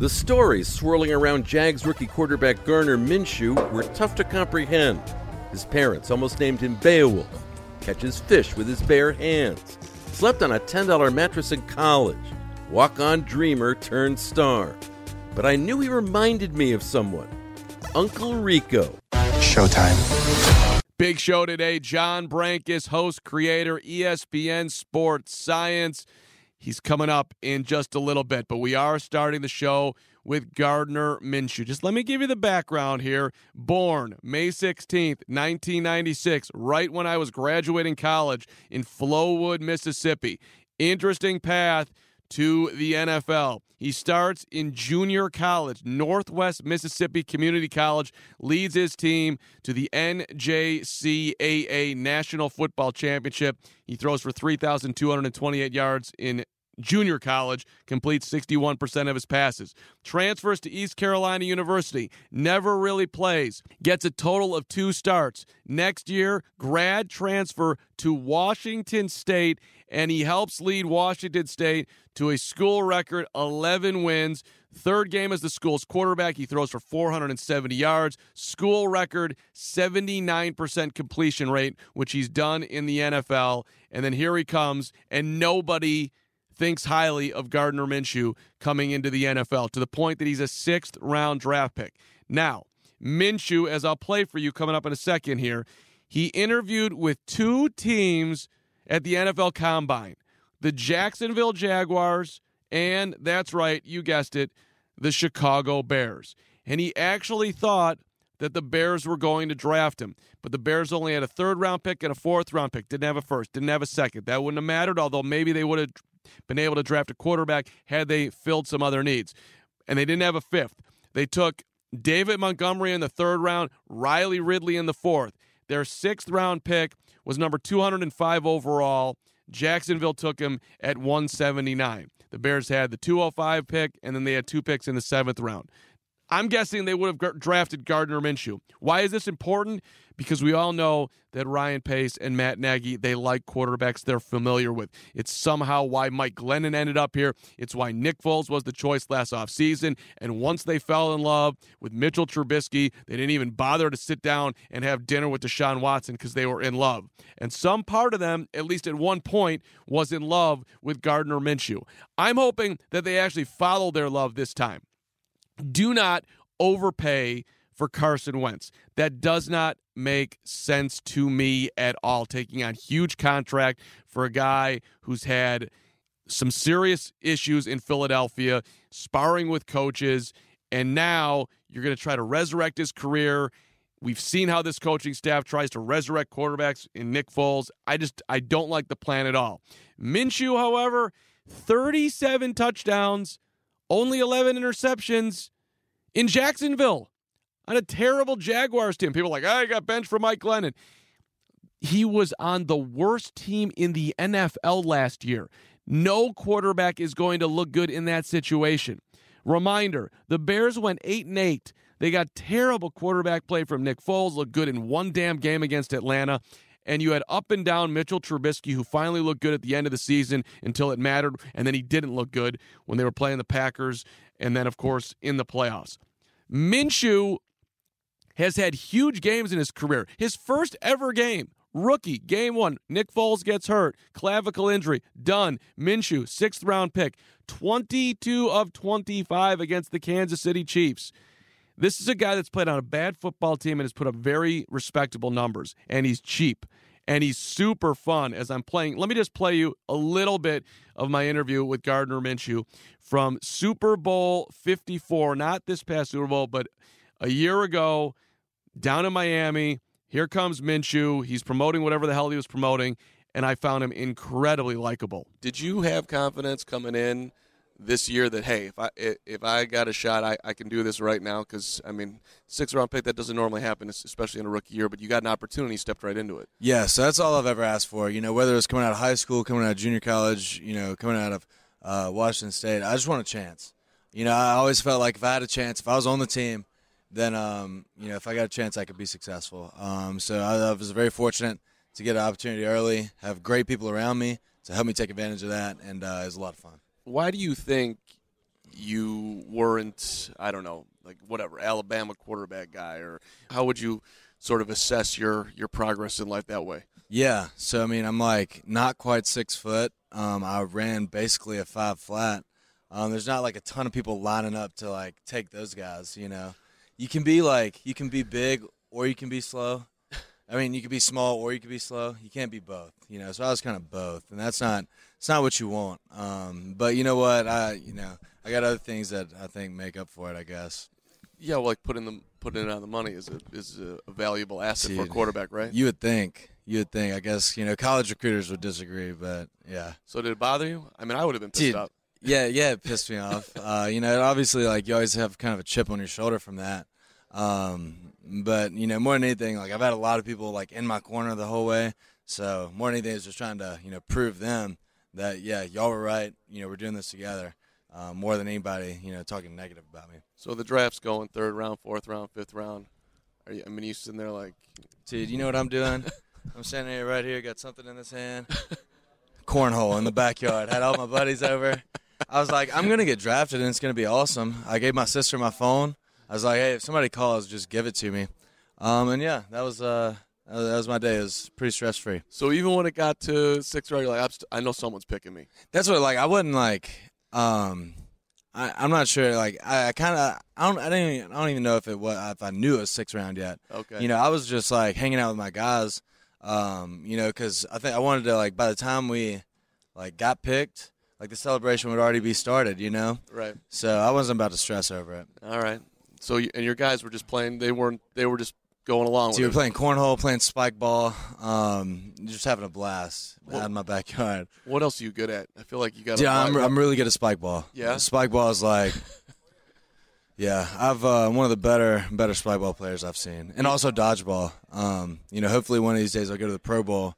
The stories swirling around Jags rookie quarterback Gardner Minshew were tough to comprehend. His parents almost named him Beowulf, catches fish with his bare hands, slept on a $10 mattress in college, walk on dreamer turned star. But I knew he reminded me of someone Uncle Rico. Showtime. Big show today. John Brenkus, host, creator, ESPN Sports Science. He's coming up in just a little bit, but we are starting the show with Gardner Minshew. Just let me give you the background here. Born May 16th, 1996, right when I was graduating college in Flowood, Mississippi. Interesting path to the NFL. He starts in junior college, Northwest Mississippi Community College, leads his team to the NJCAA National Football Championship. He throws for 3,228 yards in junior college, completes 61% of his passes. Transfers to East Carolina University, never really plays, gets a total of two starts. Next year, grad transfer to Washington State, and he helps lead Washington State to a school record 11 wins. Third game as the school's quarterback. He throws for 470 yards. School record 79% completion rate, which he's done in the NFL. And then here he comes, and nobody thinks highly of Gardner Minshew coming into the NFL to the point that he's a sixth round draft pick. Now, Minshew, as I'll play for you coming up in a second here, he interviewed with two teams at the NFL Combine the Jacksonville Jaguars, and that's right, you guessed it, the Chicago Bears. And he actually thought that the Bears were going to draft him. But the Bears only had a third round pick and a fourth round pick. Didn't have a first, didn't have a second. That wouldn't have mattered, although maybe they would have been able to draft a quarterback had they filled some other needs. And they didn't have a fifth. They took David Montgomery in the third round, Riley Ridley in the fourth. Their sixth round pick was number 205 overall. Jacksonville took him at 179. The Bears had the 205 pick, and then they had two picks in the seventh round. I'm guessing they would have drafted Gardner Minshew. Why is this important? Because we all know that Ryan Pace and Matt Nagy, they like quarterbacks they're familiar with. It's somehow why Mike Glennon ended up here. It's why Nick Foles was the choice last offseason. And once they fell in love with Mitchell Trubisky, they didn't even bother to sit down and have dinner with Deshaun Watson because they were in love. And some part of them, at least at one point, was in love with Gardner Minshew. I'm hoping that they actually follow their love this time do not overpay for Carson Wentz. That does not make sense to me at all. Taking on huge contract for a guy who's had some serious issues in Philadelphia, sparring with coaches, and now you're going to try to resurrect his career. We've seen how this coaching staff tries to resurrect quarterbacks in Nick Foles. I just I don't like the plan at all. Minshew, however, 37 touchdowns, only 11 interceptions in Jacksonville on a terrible Jaguars team. People like, I got benched for Mike Glennon. He was on the worst team in the NFL last year. No quarterback is going to look good in that situation. Reminder the Bears went 8 and 8. They got terrible quarterback play from Nick Foles, looked good in one damn game against Atlanta and you had up and down Mitchell Trubisky, who finally looked good at the end of the season until it mattered, and then he didn't look good when they were playing the Packers, and then, of course, in the playoffs. Minshew has had huge games in his career. His first ever game, Rookie, game one. Nick Foles gets hurt. Clavicle injury. Done. Minshew, sixth round pick. 22 of 25 against the Kansas City Chiefs. This is a guy that's played on a bad football team and has put up very respectable numbers, and he's cheap and he's super fun as I'm playing. Let me just play you a little bit of my interview with Gardner Minshew from Super Bowl 54, not this past Super Bowl, but a year ago down in Miami. Here comes Minshew. He's promoting whatever the hell he was promoting, and I found him incredibly likable. Did you have confidence coming in this year that hey, if I if I got a shot, I, I can do this right now? Because I mean, six round pick that doesn't normally happen, especially in a rookie year. But you got an opportunity, stepped right into it. Yeah, so that's all I've ever asked for. You know, whether it's coming out of high school, coming out of junior college, you know, coming out of uh, Washington State, I just want a chance. You know, I always felt like if I had a chance, if I was on the team, then um, you know, if I got a chance, I could be successful. Um, so I, I was very fortunate to get an opportunity early, have great people around me to help me take advantage of that, and uh, it was a lot of fun why do you think you weren't I don't know like whatever Alabama quarterback guy or how would you sort of assess your your progress in life that way? Yeah, so I mean I'm like not quite six foot. Um, I ran basically a five flat. Um, there's not like a ton of people lining up to like take those guys. You know, you can be like you can be big or you can be slow. I mean, you can be small or you can be slow. You can't be both. You know, so I was kind of both, and that's not it's not what you want. Um, but you know what? I you know I got other things that I think make up for it. I guess. Yeah, well, like putting them putting it on the money is a is a valuable asset Dude, for a quarterback, right? You would think. You would think. I guess you know college recruiters would disagree, but yeah. So did it bother you? I mean, I would have been pissed Dude, off. Yeah, yeah, it pissed me off. Uh, you know, obviously, like you always have kind of a chip on your shoulder from that. Um, but you know, more than anything, like I've had a lot of people like in my corner the whole way. So more than anything, is just trying to you know prove them that yeah, y'all were right. You know, we're doing this together. Uh, more than anybody, you know, talking negative about me. So the draft's going third round, fourth round, fifth round. Are you? I mean, you sitting there like, dude, you know what I'm doing? I'm standing here right here, got something in this hand, cornhole in the backyard. Had all my buddies over. I was like, I'm gonna get drafted and it's gonna be awesome. I gave my sister my phone. I was like, hey, if somebody calls, just give it to me. Um, and yeah, that was uh, that was my day. It was pretty stress free. So even when it got to sixth round, you're like, st- I know someone's picking me. That's what like I wasn't like. Um, I, I'm not sure. Like I, I kind of I don't I didn't even, I don't even know if it was if I knew it was six round yet. Okay. You know, I was just like hanging out with my guys. Um, you know, because I think I wanted to like by the time we like got picked, like the celebration would already be started. You know. Right. So I wasn't about to stress over it. All right. So and your guys were just playing. They weren't. They were just going along. So you were playing cornhole, playing spike ball, um, just having a blast out in my backyard. What else are you good at? I feel like you got. Yeah, I'm, I'm really good at spike ball. Yeah, spike ball is like. Yeah, I've uh, one of the better better spike ball players I've seen, and also dodgeball. Um, you know, hopefully one of these days I'll go to the Pro Bowl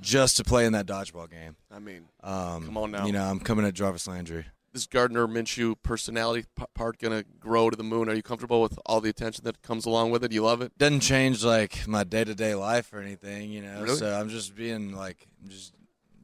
just to play in that dodgeball game. I mean, um, come on now. You know, I'm coming at Jarvis Landry this Gardner Minshew personality part going to grow to the moon? Are you comfortable with all the attention that comes along with it? Do you love it? Doesn't change like my day to day life or anything, you know. Really? So I'm just being like, I'm just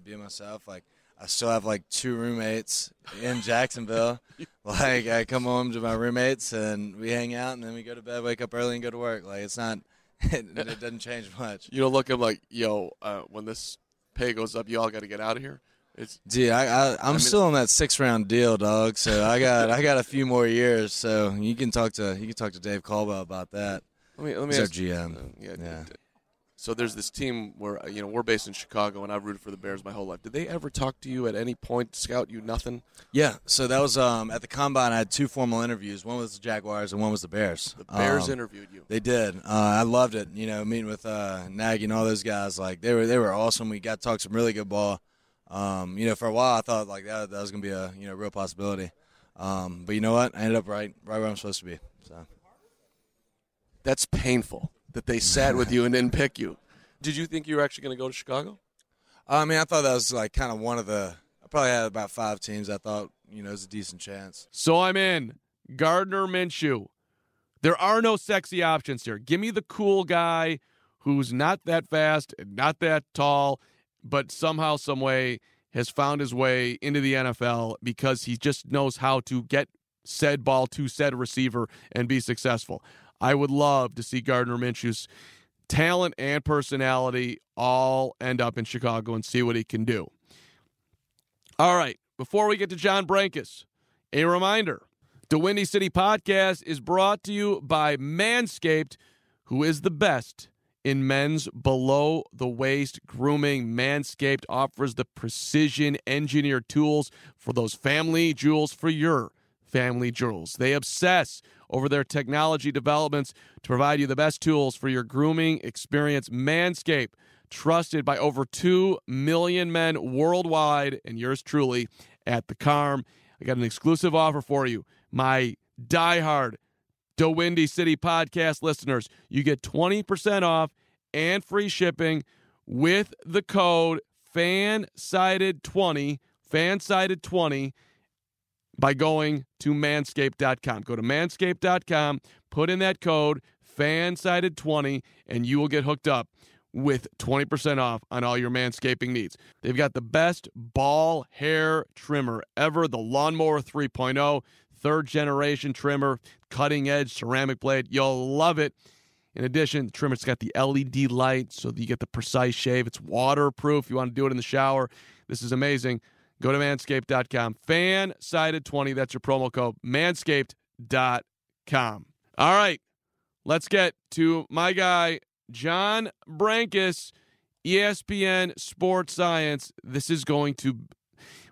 being myself. Like I still have like two roommates in Jacksonville. like I come home to my roommates and we hang out, and then we go to bed, wake up early, and go to work. Like it's not, it, it doesn't change much. You don't look at like, yo, uh, when this pay goes up, you all got to get out of here. It's, Dude, I, I am I mean, still on that six round deal, dog. So I got I got a few more years. So you can talk to you can talk to Dave Caldwell about that. Let me let me He's ask, GM. Uh, yeah, yeah. So there's this team where you know we're based in Chicago, and I've rooted for the Bears my whole life. Did they ever talk to you at any point, scout you nothing? Yeah. So that was um, at the combine. I had two formal interviews. One was the Jaguars, and one was the Bears. The Bears um, interviewed you. They did. Uh, I loved it. You know, meeting with uh, Nagy and all those guys. Like they were they were awesome. We got to talk some really good ball. Um, you know, for a while I thought like that that was gonna be a you know real possibility. Um, but you know what? I ended up right right where I'm supposed to be. So that's painful that they sat with you and didn't pick you. Did you think you were actually going to go to Chicago? I mean, I thought that was like kind of one of the. I probably had about five teams. I thought you know it was a decent chance. So I'm in Gardner Minshew. There are no sexy options here. Give me the cool guy who's not that fast and not that tall but somehow, some way, has found his way into the NFL because he just knows how to get said ball to said receiver and be successful. I would love to see Gardner Minshew's talent and personality all end up in Chicago and see what he can do. All right, before we get to John Brenkus, a reminder the Windy City podcast is brought to you by Manscaped, who is the best in men's below the waist grooming. Manscaped offers the precision engineered tools for those family jewels for your family jewels. They obsess over their technology developments to provide you the best tools for your grooming experience. Manscaped, trusted by over 2 million men worldwide, and yours truly at the Carm. I got an exclusive offer for you my diehard DeWindy City podcast listeners, you get 20% off and free shipping with the code FANSIDED20, FANSIDED20 by going to manscaped.com. Go to manscaped.com, put in that code FANSIDED20 and you will get hooked up with 20% off on all your manscaping needs. They've got the best ball hair trimmer ever, the Lawnmower 3.0 third generation trimmer, cutting edge ceramic blade. You'll love it. In addition, the trimmer's got the LED light so that you get the precise shave. It's waterproof. You want to do it in the shower. This is amazing. Go to manscaped.com. Fan sided 20. That's your promo code. Manscaped.com. All right. Let's get to my guy, John Brenkus, ESPN Sports Science. This is going to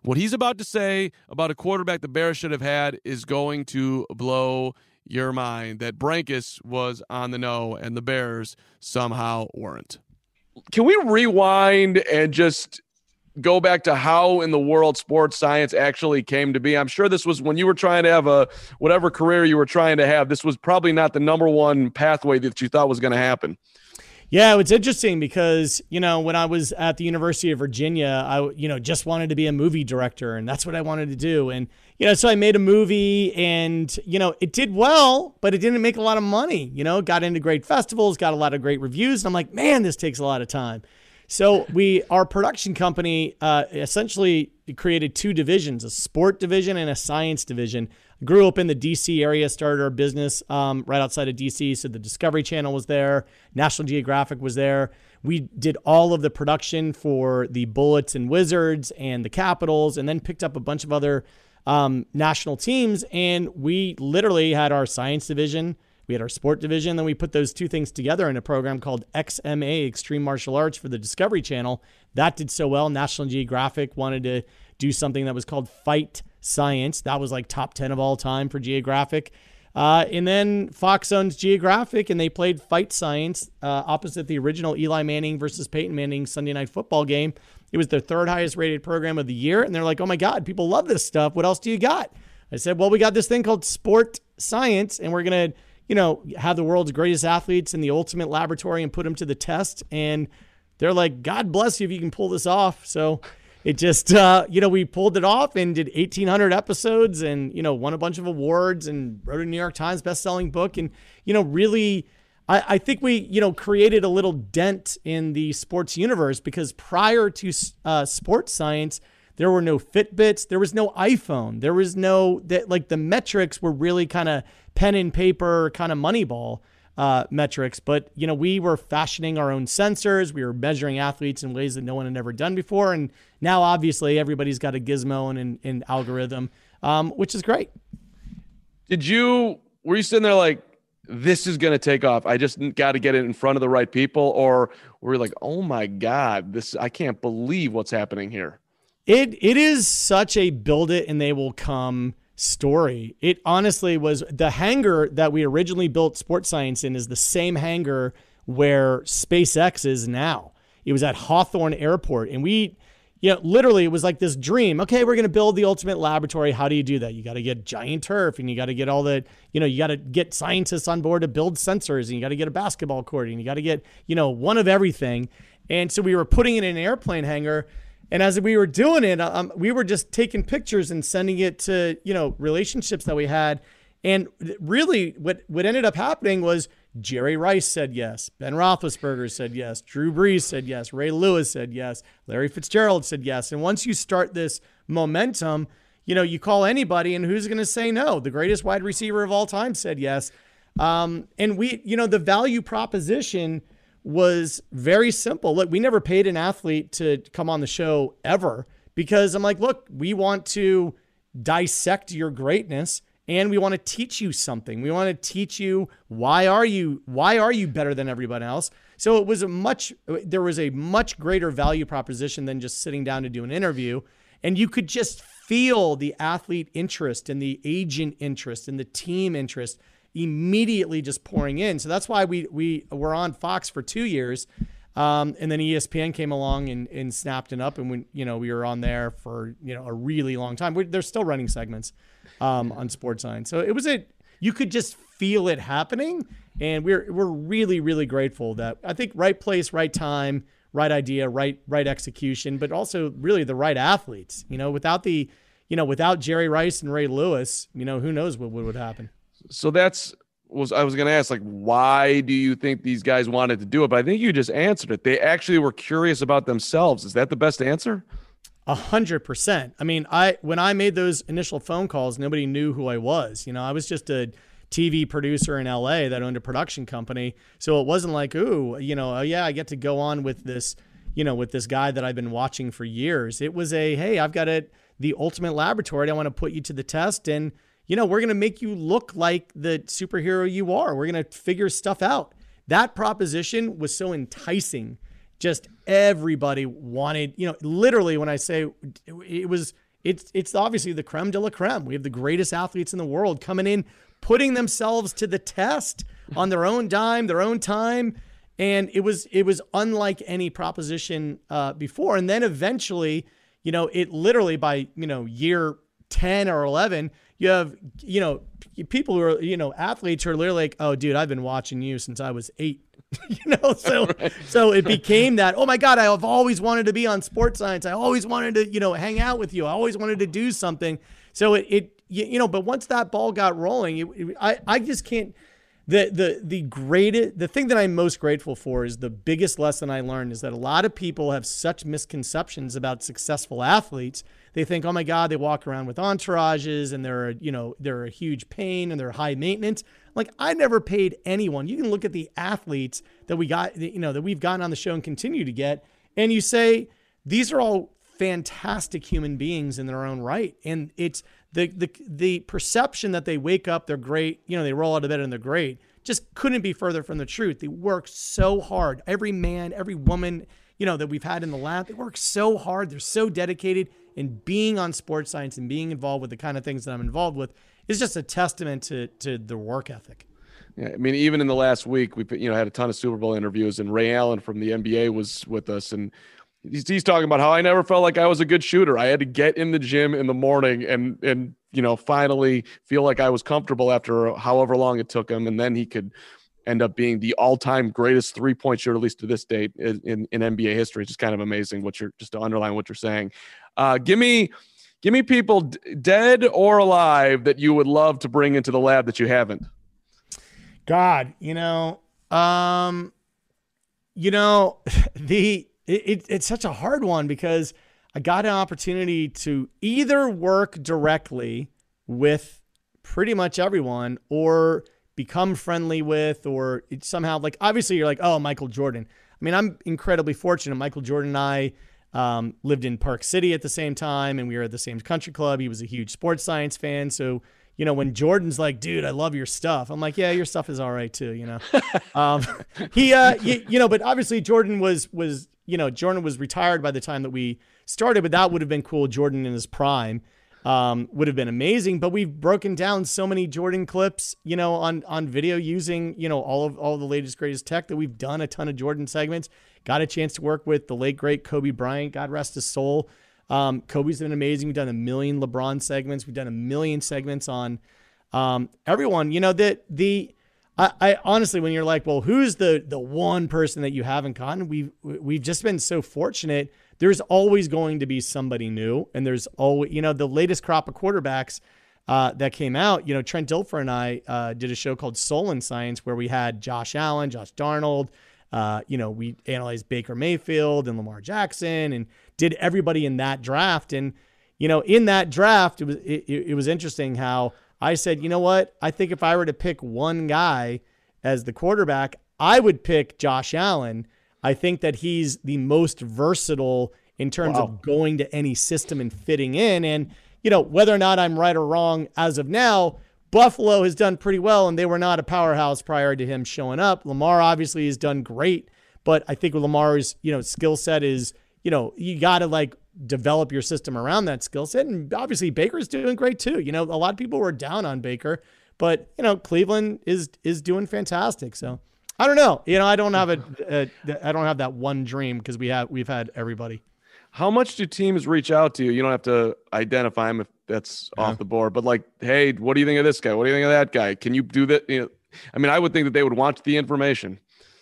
what he's about to say about a quarterback the Bears should have had is going to blow your mind that Brenkus was on the know and the Bears somehow weren't. Can we rewind and just go back to how in the world sports science actually came to be? I'm sure this was when you were trying to have a whatever career you were trying to have, this was probably not the number one pathway that you thought was going to happen. Yeah, it's interesting because, you know, when I was at the University of Virginia, I, you know, just wanted to be a movie director and that's what I wanted to do. And, you know, so I made a movie and, you know, it did well, but it didn't make a lot of money. You know, got into great festivals, got a lot of great reviews. And I'm like, man, this takes a lot of time. So we, our production company, uh, essentially created two divisions: a sport division and a science division. Grew up in the DC area, started our business um, right outside of DC. So the Discovery Channel was there, National Geographic was there. We did all of the production for the Bullets and Wizards and the Capitals, and then picked up a bunch of other um, national teams. And we literally had our science division we had our sport division. Then we put those two things together in a program called XMA, Extreme Martial Arts, for the Discovery Channel. That did so well. National Geographic wanted to do something that was called Fight Science. That was like top 10 of all time for Geographic. Uh, and then Fox owns Geographic, and they played Fight Science uh, opposite the original Eli Manning versus Peyton Manning Sunday night football game. It was their third highest rated program of the year. And they're like, oh my God, people love this stuff. What else do you got? I said, well, we got this thing called Sport Science, and we're going to you know, have the world's greatest athletes in the ultimate laboratory and put them to the test. And they're like, God bless you if you can pull this off. So it just, uh, you know, we pulled it off and did 1,800 episodes and, you know, won a bunch of awards and wrote a New York Times best-selling book. And, you know, really, I, I think we, you know, created a little dent in the sports universe because prior to uh, sports science, there were no Fitbits. There was no iPhone. There was no that like the metrics were really kind of pen and paper kind of Moneyball uh, metrics. But you know, we were fashioning our own sensors. We were measuring athletes in ways that no one had ever done before. And now, obviously, everybody's got a gizmo and an algorithm, um, which is great. Did you? Were you sitting there like? This is going to take off. I just got to get it in front of the right people, or were you like, "Oh my god, this! I can't believe what's happening here." It it is such a build it and they will come story. It honestly was the hangar that we originally built sports science in is the same hangar where SpaceX is now. It was at Hawthorne Airport and we know, literally it was like this dream. Okay, we're going to build the ultimate laboratory. How do you do that? You got to get giant turf and you got to get all the, you know, you got to get scientists on board to build sensors and you got to get a basketball court and you got to get, you know, one of everything. And so we were putting it in an airplane hangar and as we were doing it, um, we were just taking pictures and sending it to, you know, relationships that we had. And really, what, what ended up happening was Jerry Rice said yes. Ben Roethlisberger said yes. Drew Brees said yes. Ray Lewis said yes. Larry Fitzgerald said yes. And once you start this momentum, you know, you call anybody and who's going to say no? The greatest wide receiver of all time said yes. Um, and we, you know, the value proposition was very simple. Look, we never paid an athlete to come on the show ever because I'm like, look, we want to dissect your greatness and we want to teach you something. We want to teach you why are you why are you better than everyone else? So it was a much there was a much greater value proposition than just sitting down to do an interview and you could just feel the athlete interest and the agent interest and the team interest immediately just pouring in. So that's why we we were on Fox for 2 years. Um, and then ESPN came along and, and snapped it up, and we, you know, we were on there for you know a really long time. We're, they're still running segments um, on Sports Sign, so it was a you could just feel it happening, and we're we're really really grateful that I think right place, right time, right idea, right right execution, but also really the right athletes. You know, without the you know without Jerry Rice and Ray Lewis, you know, who knows what, what would happen. So that's was I was going to ask like why do you think these guys wanted to do it? But I think you just answered it. They actually were curious about themselves. Is that the best answer? A hundred percent. I mean, I when I made those initial phone calls, nobody knew who I was. You know, I was just a TV producer in LA that owned a production company. So it wasn't like, ooh, you know, oh yeah, I get to go on with this, you know, with this guy that I've been watching for years. It was a, hey, I've got a the ultimate laboratory. I want to put you to the test and you know, we're going to make you look like the superhero you are. We're going to figure stuff out. That proposition was so enticing. Just everybody wanted, you know, literally when I say it was, it's, it's obviously the creme de la creme. We have the greatest athletes in the world coming in, putting themselves to the test on their own dime, their own time. And it was, it was unlike any proposition uh, before. And then eventually, you know, it literally by, you know, year 10 or 11, you have, you know, people who are, you know, athletes who are literally like, oh, dude, I've been watching you since I was eight. you know, so right. so it became that. Oh my God, I've always wanted to be on Sports Science. I always wanted to, you know, hang out with you. I always wanted to do something. So it, it you know, but once that ball got rolling, it, it, I I just can't. The the the greatest the thing that I'm most grateful for is the biggest lesson I learned is that a lot of people have such misconceptions about successful athletes they think, oh my God, they walk around with entourages and they're, you know, they're a huge pain and they're high maintenance. Like I never paid anyone. You can look at the athletes that we got, you know, that we've gotten on the show and continue to get, and you say these are all fantastic human beings in their own right. And it's the the the perception that they wake up, they're great, you know, they roll out of bed and they're great. Just couldn't be further from the truth. They work so hard. Every man, every woman, you know, that we've had in the lab, they work so hard. They're so dedicated in being on sports science and being involved with the kind of things that I'm involved with is just a testament to to the work ethic. Yeah, I mean, even in the last week, we you know had a ton of Super Bowl interviews, and Ray Allen from the NBA was with us, and he's, he's talking about how I never felt like I was a good shooter. I had to get in the gym in the morning and and you know finally feel like I was comfortable after however long it took him, and then he could end up being the all-time greatest three-point shooter, at least to this date in, in NBA history. It's just kind of amazing what you're just to underline what you're saying. Uh, give me, give me people d- dead or alive that you would love to bring into the lab that you haven't. God, you know, um, you know, the it, it's such a hard one because I got an opportunity to either work directly with pretty much everyone or become friendly with or somehow like obviously you're like oh Michael Jordan. I mean I'm incredibly fortunate. Michael Jordan and I um, lived in Park City at the same time, and we were at the same country club. He was a huge sports science fan, so you know when Jordan's like, "Dude, I love your stuff," I'm like, "Yeah, your stuff is all right too," you know. um, he, uh, you, you know, but obviously Jordan was was you know Jordan was retired by the time that we started, but that would have been cool. Jordan in his prime um, would have been amazing. But we've broken down so many Jordan clips, you know, on on video using you know all of all the latest greatest tech that we've done a ton of Jordan segments. Got a chance to work with the late great Kobe Bryant, God rest his soul. Um, Kobe's been amazing. We've done a million LeBron segments. We've done a million segments on um, everyone. You know that the I, I, honestly, when you're like, well, who's the the one person that you haven't gotten? We've we've just been so fortunate. There's always going to be somebody new, and there's always you know the latest crop of quarterbacks. Uh, that came out, you know, Trent Dilfer and I uh, did a show called Soul and Science where we had Josh Allen, Josh Darnold, uh, you know, we analyzed Baker Mayfield and Lamar Jackson and did everybody in that draft. And, you know, in that draft, it was it, it was interesting how I said, you know what? I think if I were to pick one guy as the quarterback, I would pick Josh Allen. I think that he's the most versatile in terms wow. of going to any system and fitting in. And, you know, whether or not I'm right or wrong as of now, Buffalo has done pretty well, and they were not a powerhouse prior to him showing up. Lamar obviously has done great, but I think Lamar's, you know, skill set is, you know, you got to like develop your system around that skill set. And obviously Baker's doing great too. You know, a lot of people were down on Baker, but you know, Cleveland is is doing fantastic. So I don't know. You know, I don't have a, a I don't have that one dream because we have we've had everybody. How much do teams reach out to you? You don't have to identify them if that's yeah. off the board, but like, hey, what do you think of this guy? What do you think of that guy? Can you do that? You know, I mean, I would think that they would want the information.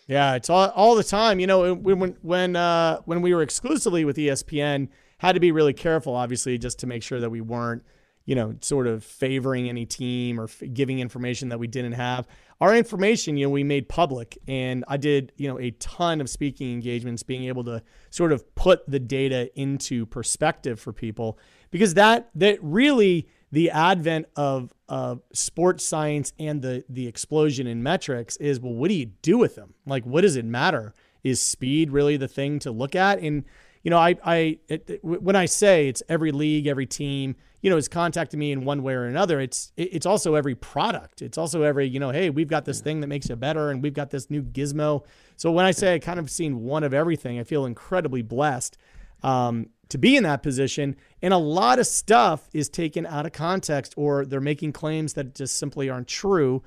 Yeah, it's all, all the time. You know, when when uh, when we were exclusively with ESPN, had to be really careful, obviously, just to make sure that we weren't, you know, sort of favoring any team or f- giving information that we didn't have. Our information, you know, we made public, and I did, you know, a ton of speaking engagements, being able to sort of put the data into perspective for people, because that that really the advent of of sports science and the the explosion in metrics is well what do you do with them? Like what does it matter? Is speed really the thing to look at? And you know i i it, when i say it's every league every team you know is contacting me in one way or another it's it's also every product. It's also every you know hey we've got this thing that makes it better and we've got this new gizmo. So when i say i kind of seen one of everything i feel incredibly blessed. Um, to be in that position. And a lot of stuff is taken out of context or they're making claims that just simply aren't true.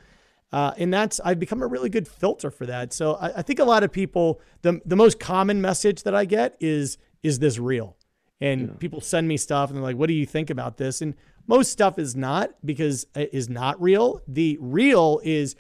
Uh, and that's I've become a really good filter for that. So I, I, think a lot of people the the most common message that I get is is this real? And yeah. people send me stuff and they're like, "What do you think about this?" And most stuff is not because it is not real. The real is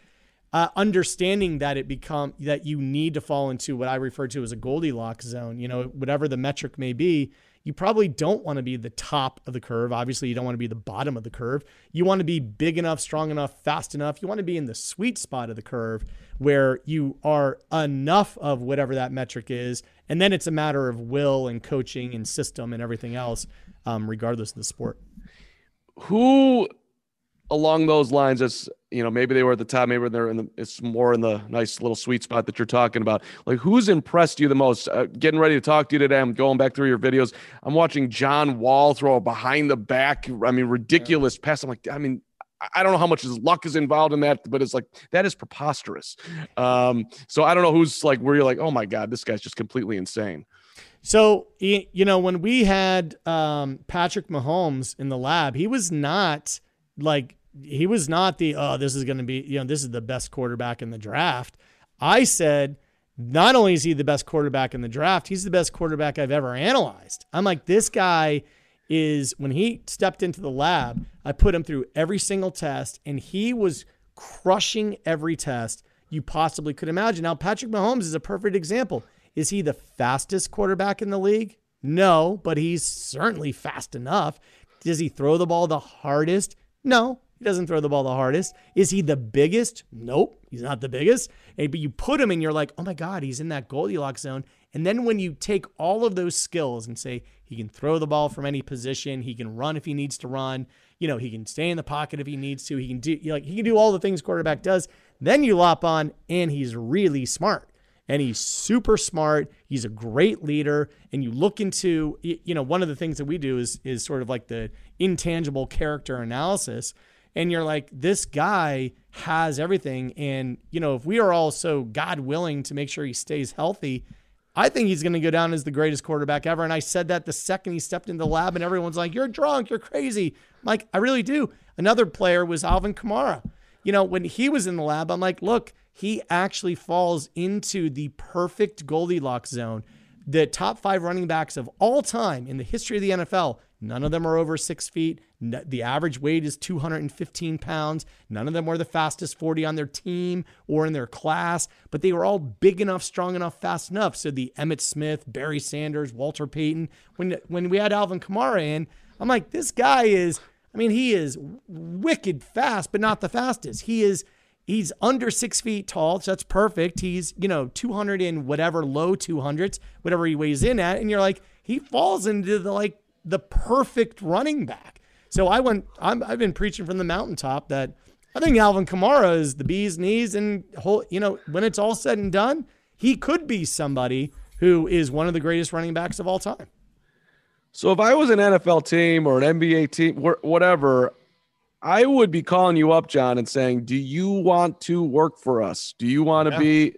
uh, understanding that it become that you need to fall into what I refer to as a Goldilocks zone. You know, whatever the metric may be, you probably don't want to be the top of the curve. Obviously, you don't want to be the bottom of the curve. You want to be big enough, strong enough, fast enough. You want to be in the sweet spot of the curve where you are enough of whatever that metric is. And then it's a matter of will and coaching and system and everything else, um, regardless of the sport. Who along those lines as you know maybe they were at the top maybe they're in the it's more in the nice little sweet spot that you're talking about like who's impressed you the most uh, getting ready to talk to you today i'm going back through your videos i'm watching john wall throw a behind the back i mean ridiculous yeah. pass i'm like i mean I don't know how much his luck is involved in that, but it's like that is preposterous. Um, so I don't know who's like where you're like, oh my god, this guy's just completely insane. So you know when we had um, Patrick Mahomes in the lab, he was not like he was not the oh this is going to be you know this is the best quarterback in the draft. I said not only is he the best quarterback in the draft, he's the best quarterback I've ever analyzed. I'm like this guy is when he stepped into the lab, I put him through every single test and he was crushing every test you possibly could imagine. Now Patrick Mahomes is a perfect example. Is he the fastest quarterback in the league? No, but he's certainly fast enough. Does he throw the ball the hardest? No, he doesn't throw the ball the hardest. Is he the biggest? Nope, he's not the biggest. But you put him and you're like, oh my God, he's in that Goldilocks zone. And then when you take all of those skills and say he can throw the ball from any position, he can run if he needs to run, you know, he can stay in the pocket if he needs to, he can do like he can do all the things quarterback does. Then you lop on, and he's really smart and he's super smart. He's a great leader. And you look into, you know, one of the things that we do is is sort of like the intangible character analysis and you're like, this guy has everything. And, you know, if we are all so God willing to make sure he stays healthy, I think he's going to go down as the greatest quarterback ever. And I said that the second he stepped into the lab, and everyone's like, you're drunk, you're crazy. I'm like, I really do. Another player was Alvin Kamara. You know, when he was in the lab, I'm like, look, he actually falls into the perfect Goldilocks zone. The top five running backs of all time in the history of the NFL None of them are over six feet. The average weight is 215 pounds. None of them were the fastest 40 on their team or in their class, but they were all big enough, strong enough, fast enough. So the Emmitt Smith, Barry Sanders, Walter Payton. When when we had Alvin Kamara in, I'm like, this guy is. I mean, he is wicked fast, but not the fastest. He is. He's under six feet tall, so that's perfect. He's you know 200 in whatever low 200s, whatever he weighs in at, and you're like, he falls into the like the perfect running back. So I went. I'm, I've been preaching from the mountaintop that I think Alvin Kamara is the bee's knees, and whole, you know, when it's all said and done, he could be somebody who is one of the greatest running backs of all time. So if I was an NFL team or an NBA team, whatever, I would be calling you up, John, and saying, "Do you want to work for us? Do you want to yeah. be?"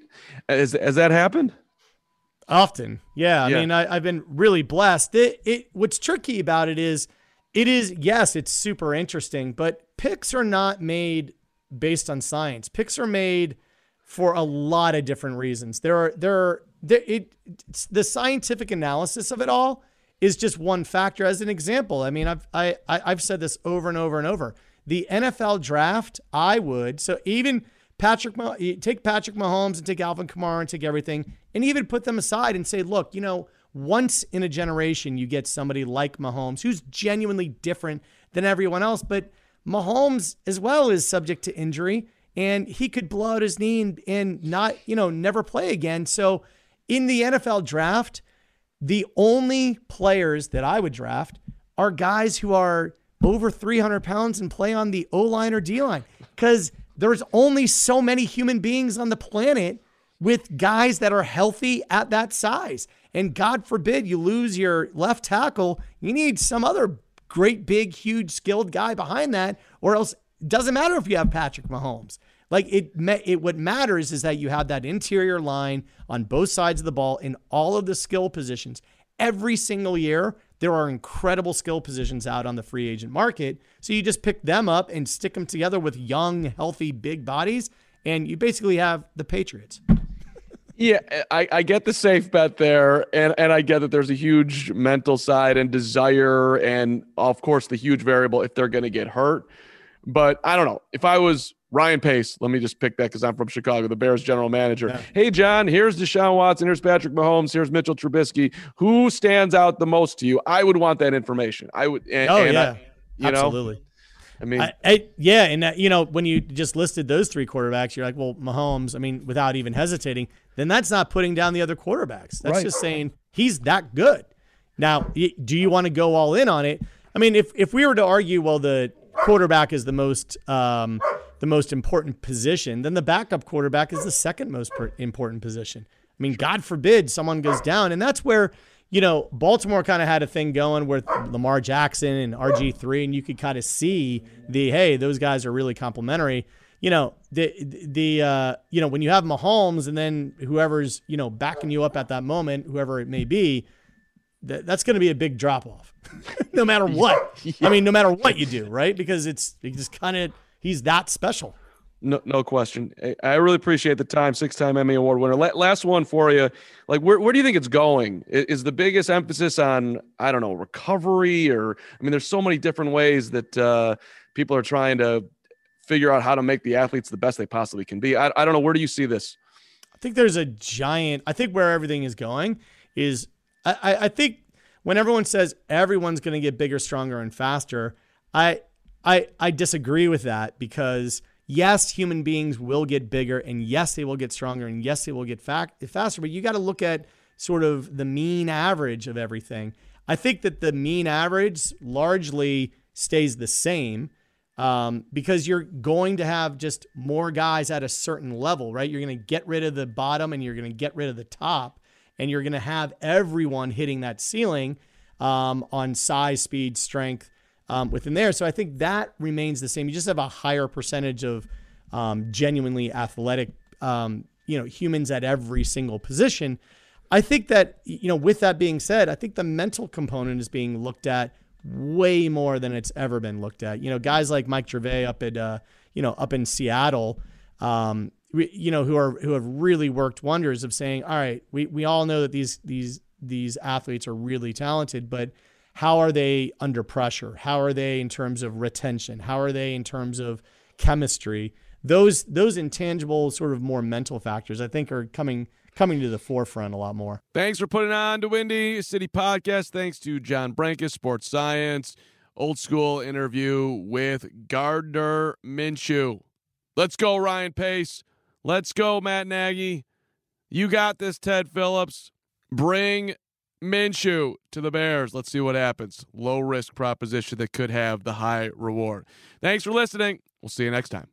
Has, has that happened? Often, yeah. yeah. I mean, I, have been really blessed. It, it. What's tricky about it is, it is yes, it's super interesting, but picks are not made based on science. Picks are made for a lot of different reasons. There are there are there, it the scientific analysis of it all is just one factor. As an example, I mean, I've I, I I've said this over and over and over the NFL draft, I would. So even Patrick, eh, take Patrick Mahomes and take Alvin Kamara and take everything, and even put them aside and say, look, you know, once in a generation you get somebody like Mahomes who's genuinely different than everyone else, but Mahomes as well is subject to injury and he could blow out his knee and, and not, you know, never play again. So in the NFL draft, the only players that I would draft are guys who are over 300 pounds and play on the O line or D line because there's only so many human beings on the planet with guys that are healthy at that size. And God forbid you lose your left tackle, you need some other great, big, huge, skilled guy behind that, or else it doesn't matter if you have Patrick Mahomes. Like it, it, what matters is that you have that interior line on both sides of the ball in all of the skill positions every single year there are incredible skill positions out on the free agent market. So you just pick them up and stick them together with young, healthy, big bodies, and you basically have the Patriots. Yeah, I, I get the safe bet there, and, and I get that there's a huge mental side and desire, and of course, the huge variable if they're going to get hurt. But I don't know. If I was Ryan Pace, let me just pick that because I'm from Chicago, the Bears general manager. Yeah. Hey, John, here's Deshaun Watson, here's Patrick Mahomes, here's Mitchell Trubisky. Who stands out the most to you? I would want that information. I would. And, oh, and yeah. I, Absolutely. Know, I mean, I, I, yeah, and uh, you know when you just listed those three quarterbacks, you're like, well, Mahomes. I mean, without even hesitating, then that's not putting down the other quarterbacks. That's right. just saying he's that good. Now, do you want to go all in on it? I mean, if if we were to argue, well, the quarterback is the most um, the most important position, then the backup quarterback is the second most per- important position. I mean, God forbid someone goes down, and that's where you know Baltimore kind of had a thing going with Lamar Jackson and RG three, and you could kind of see the hey, those guys are really complementary. You know the the uh, you know when you have Mahomes and then whoever's you know backing you up at that moment, whoever it may be, that, that's going to be a big drop off, no matter what. I mean, no matter what you do, right? Because it's, it's just kind of he's that special. No, no question. I really appreciate the time. Six-time Emmy Award winner. Last one for you. Like, where, where do you think it's going? Is the biggest emphasis on I don't know recovery, or I mean, there's so many different ways that uh, people are trying to figure out how to make the athletes the best they possibly can be. I, I don't know. Where do you see this? I think there's a giant. I think where everything is going is I, I think when everyone says everyone's going to get bigger, stronger, and faster, I I I disagree with that because yes, human beings will get bigger, and yes, they will get stronger, and yes, they will get faster. But you got to look at sort of the mean average of everything. I think that the mean average largely stays the same um, because you're going to have just more guys at a certain level, right? You're going to get rid of the bottom and you're going to get rid of the top, and you're going to have everyone hitting that ceiling um, on size, speed, strength, um, within there. So I think that remains the same. You just have a higher percentage of um, genuinely athletic, um, you know, humans at every single position. I think that you know, with that being said, I think the mental component is being looked at way more than it's ever been looked at. You know, guys like Mike Gervais up at uh, you know up in Seattle. Um, you know, who are who have really worked wonders of saying, all right, we, we all know that these these these athletes are really talented, but how are they under pressure? How are they in terms of retention? How are they in terms of chemistry? Those those intangible sort of more mental factors I think are coming coming to the forefront a lot more. Thanks for putting on to Windy City Podcast. Thanks to John Brenkus, Sports Science, old school interview with Gardner Minshew. Let's go, Ryan Pace. Let's go, Matt Nagy. You got this, Ted Phillips. Bring Minshew to the Bears. Let's see what happens. Low risk proposition that could have the high reward. Thanks for listening. We'll see you next time.